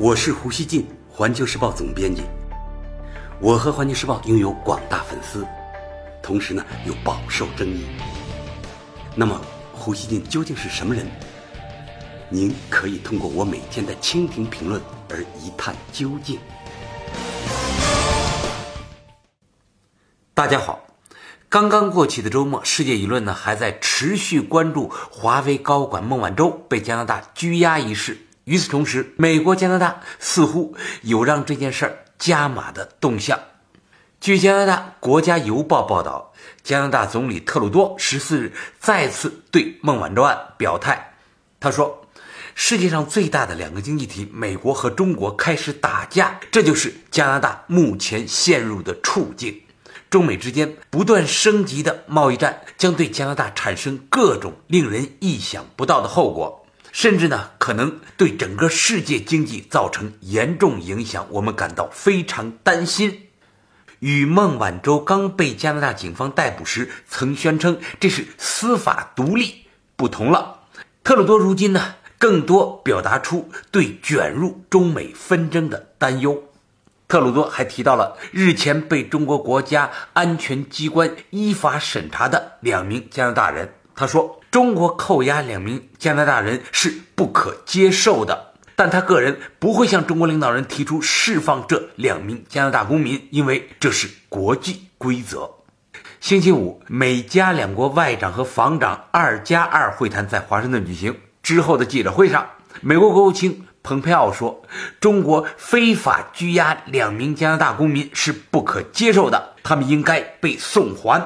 我是胡锡进，环球时报总编辑。我和环球时报拥有广大粉丝，同时呢又饱受争议。那么，胡锡进究竟是什么人？您可以通过我每天的蜻蜓评论而一探究竟。大家好，刚刚过去的周末，世界舆论呢还在持续关注华为高管孟晚舟被加拿大拘押一事。与此同时，美国、加拿大似乎有让这件事儿加码的动向。据加拿大《国家邮报》报道，加拿大总理特鲁多十四日再次对孟晚舟案表态。他说：“世界上最大的两个经济体，美国和中国开始打架，这就是加拿大目前陷入的处境。中美之间不断升级的贸易战将对加拿大产生各种令人意想不到的后果。”甚至呢，可能对整个世界经济造成严重影响，我们感到非常担心。与孟晚舟刚被加拿大警方逮捕时曾宣称这是司法独立不同了，特鲁多如今呢，更多表达出对卷入中美纷争的担忧。特鲁多还提到了日前被中国国家安全机关依法审查的两名加拿大人，他说。中国扣押两名加拿大人是不可接受的，但他个人不会向中国领导人提出释放这两名加拿大公民，因为这是国际规则。星期五，美加两国外长和防长“二加二”会谈在华盛顿举行。之后的记者会上，美国国务卿蓬佩奥说：“中国非法拘押两名加拿大公民是不可接受的，他们应该被送还。”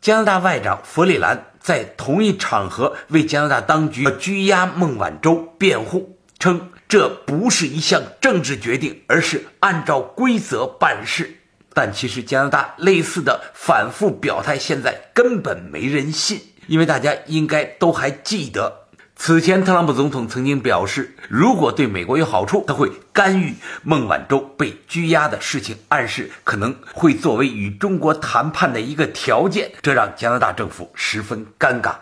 加拿大外长弗里兰。在同一场合为加拿大当局拘押孟晚舟辩护，称这不是一项政治决定，而是按照规则办事。但其实加拿大类似的反复表态，现在根本没人信，因为大家应该都还记得。此前，特朗普总统曾经表示，如果对美国有好处，他会干预孟晚舟被拘押的事情，暗示可能会作为与中国谈判的一个条件，这让加拿大政府十分尴尬。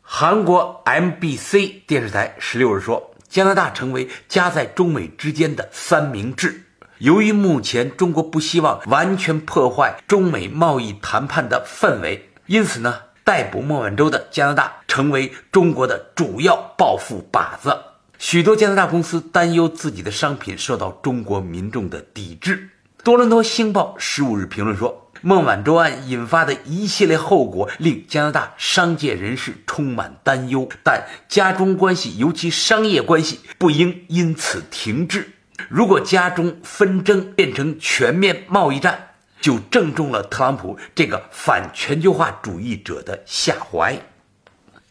韩国 MBC 电视台十六日说，加拿大成为夹在中美之间的三明治。由于目前中国不希望完全破坏中美贸易谈判的氛围，因此呢。逮捕孟晚舟的加拿大成为中国的主要报复靶子，许多加拿大公司担忧自己的商品受到中国民众的抵制。多伦多星报十五日评论说，孟晚舟案引发的一系列后果令加拿大商界人士充满担忧，但加中关系，尤其商业关系，不应因此停滞。如果加中纷争变成全面贸易战，就正中了特朗普这个反全球化主义者的下怀。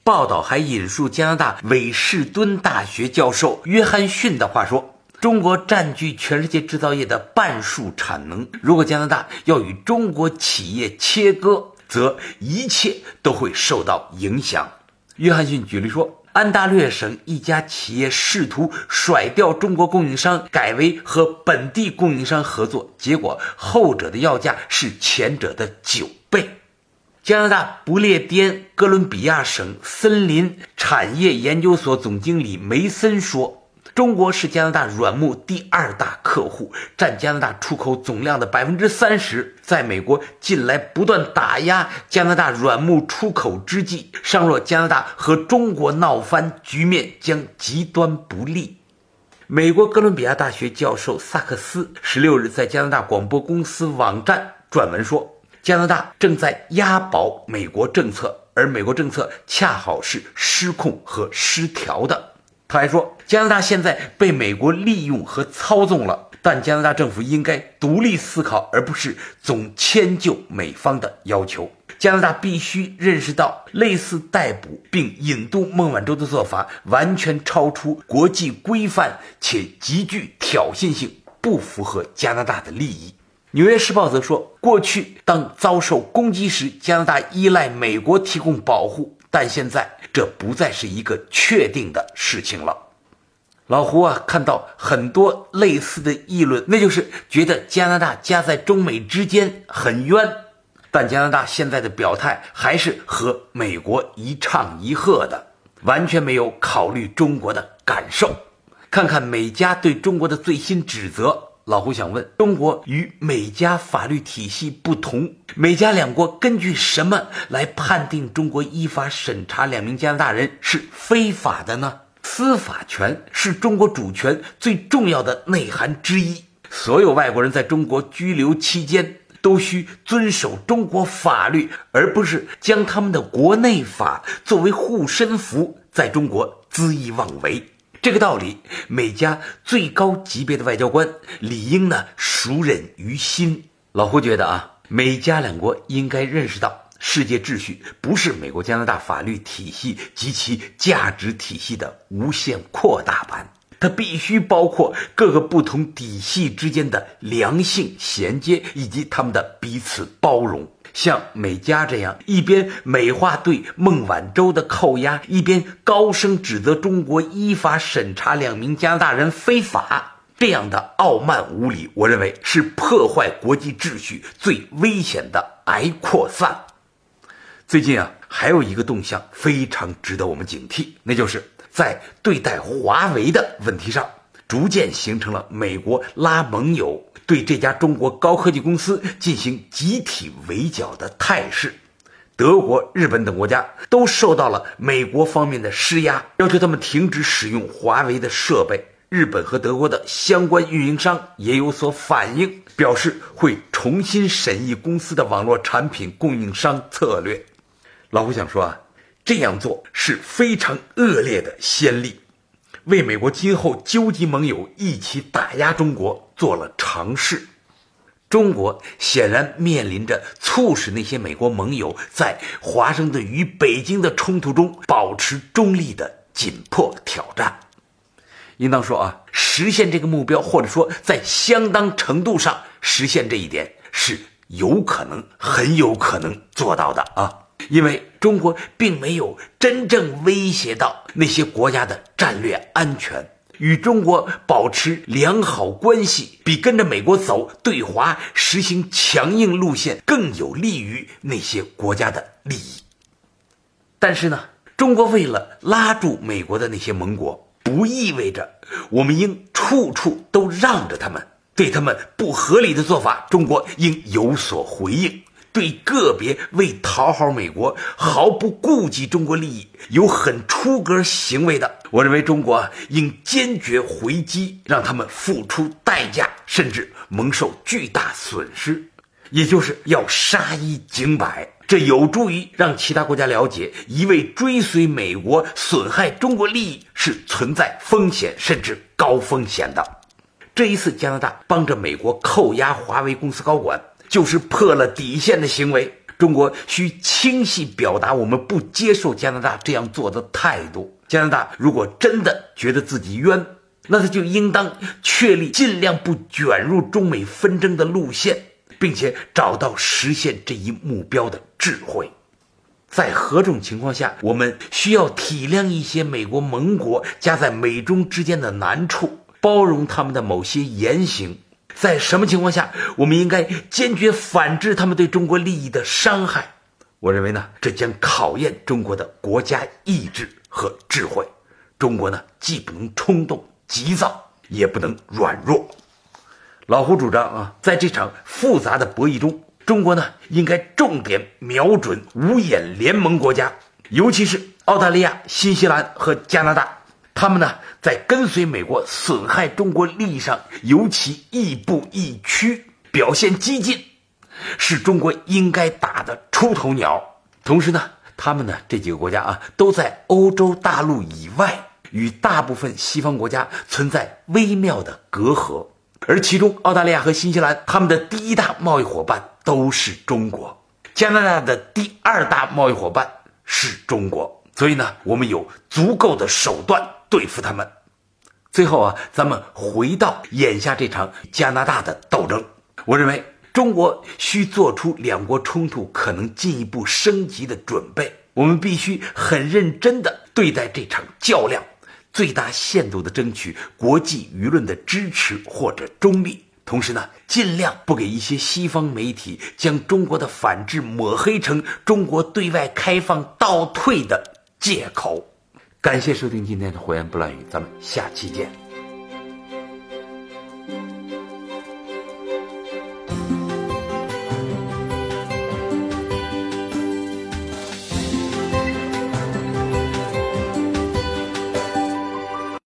报道还引述加拿大韦士敦大学教授约翰逊的话说：“中国占据全世界制造业的半数产能，如果加拿大要与中国企业切割，则一切都会受到影响。”约翰逊举例说。安大略省一家企业试图甩掉中国供应商，改为和本地供应商合作，结果后者的要价是前者的九倍。加拿大不列颠哥伦比亚省森林产业研究所总经理梅森说。中国是加拿大软木第二大客户，占加拿大出口总量的百分之三十。在美国近来不断打压加拿大软木出口之际，倘若加拿大和中国闹翻，局面将极端不利。美国哥伦比亚大学教授萨克斯十六日在加拿大广播公司网站撰文说，加拿大正在押宝美国政策，而美国政策恰好是失控和失调的。他还说，加拿大现在被美国利用和操纵了，但加拿大政府应该独立思考，而不是总迁就美方的要求。加拿大必须认识到，类似逮捕并引渡孟晚舟的做法完全超出国际规范，且极具挑衅性，不符合加拿大的利益。《纽约时报》则说，过去当遭受攻击时，加拿大依赖美国提供保护。但现在这不再是一个确定的事情了。老胡啊，看到很多类似的议论，那就是觉得加拿大夹在中美之间很冤。但加拿大现在的表态还是和美国一唱一和的，完全没有考虑中国的感受。看看美加对中国的最新指责。老胡想问：中国与美加法律体系不同，美加两国根据什么来判定中国依法审查两名加拿大人是非法的呢？司法权是中国主权最重要的内涵之一。所有外国人在中国居留期间都需遵守中国法律，而不是将他们的国内法作为护身符，在中国恣意妄为。这个道理，美加最高级别的外交官理应呢熟忍于心。老胡觉得啊，美加两国应该认识到。世界秩序不是美国、加拿大法律体系及其价值体系的无限扩大版，它必须包括各个不同体系之间的良性衔接以及他们的彼此包容。像美加这样一边美化对孟晚舟的扣押，一边高声指责中国依法审查两名加拿大人非法，这样的傲慢无礼，我认为是破坏国际秩序最危险的癌扩散。最近啊，还有一个动向非常值得我们警惕，那就是在对待华为的问题上，逐渐形成了美国拉盟友对这家中国高科技公司进行集体围剿的态势。德国、日本等国家都受到了美国方面的施压，要求他们停止使用华为的设备。日本和德国的相关运营商也有所反应，表示会重新审议公司的网络产品供应商策略。老胡想说啊，这样做是非常恶劣的先例，为美国今后纠集盟友一起打压中国做了尝试。中国显然面临着促使那些美国盟友在华盛顿与北京的冲突中保持中立的紧迫挑战。应当说啊，实现这个目标，或者说在相当程度上实现这一点，是有可能、很有可能做到的啊。因为中国并没有真正威胁到那些国家的战略安全，与中国保持良好关系，比跟着美国走对华实行强硬路线更有利于那些国家的利益。但是呢，中国为了拉住美国的那些盟国，不意味着我们应处处都让着他们，对他们不合理的做法，中国应有所回应。对个别为讨好美国、毫不顾及中国利益、有很出格行为的，我认为中国应坚决回击，让他们付出代价，甚至蒙受巨大损失。也就是要杀一儆百，这有助于让其他国家了解，一味追随美国、损害中国利益是存在风险，甚至高风险的。这一次，加拿大帮着美国扣押华为公司高管。就是破了底线的行为，中国需清晰表达我们不接受加拿大这样做的态度。加拿大如果真的觉得自己冤，那他就应当确立尽量不卷入中美纷争的路线，并且找到实现这一目标的智慧。在何种情况下，我们需要体谅一些美国盟国夹在美中之间的难处，包容他们的某些言行。在什么情况下，我们应该坚决反制他们对中国利益的伤害？我认为呢，这将考验中国的国家意志和智慧。中国呢，既不能冲动急躁，也不能软弱。老胡主张啊，在这场复杂的博弈中，中国呢，应该重点瞄准五眼联盟国家，尤其是澳大利亚、新西兰和加拿大。他们呢，在跟随美国损害中国利益上尤其亦步亦趋，表现激进，是中国应该打的出头鸟。同时呢，他们呢这几个国家啊，都在欧洲大陆以外，与大部分西方国家存在微妙的隔阂。而其中，澳大利亚和新西兰，他们的第一大贸易伙伴都是中国；加拿大的第二大贸易伙伴是中国。所以呢，我们有足够的手段。对付他们。最后啊，咱们回到眼下这场加拿大的斗争。我认为中国需做出两国冲突可能进一步升级的准备。我们必须很认真地对待这场较量，最大限度地争取国际舆论的支持或者中立。同时呢，尽量不给一些西方媒体将中国的反制抹黑成中国对外开放倒退的借口。感谢收听今天的《火焰不乱语》，咱们下期见。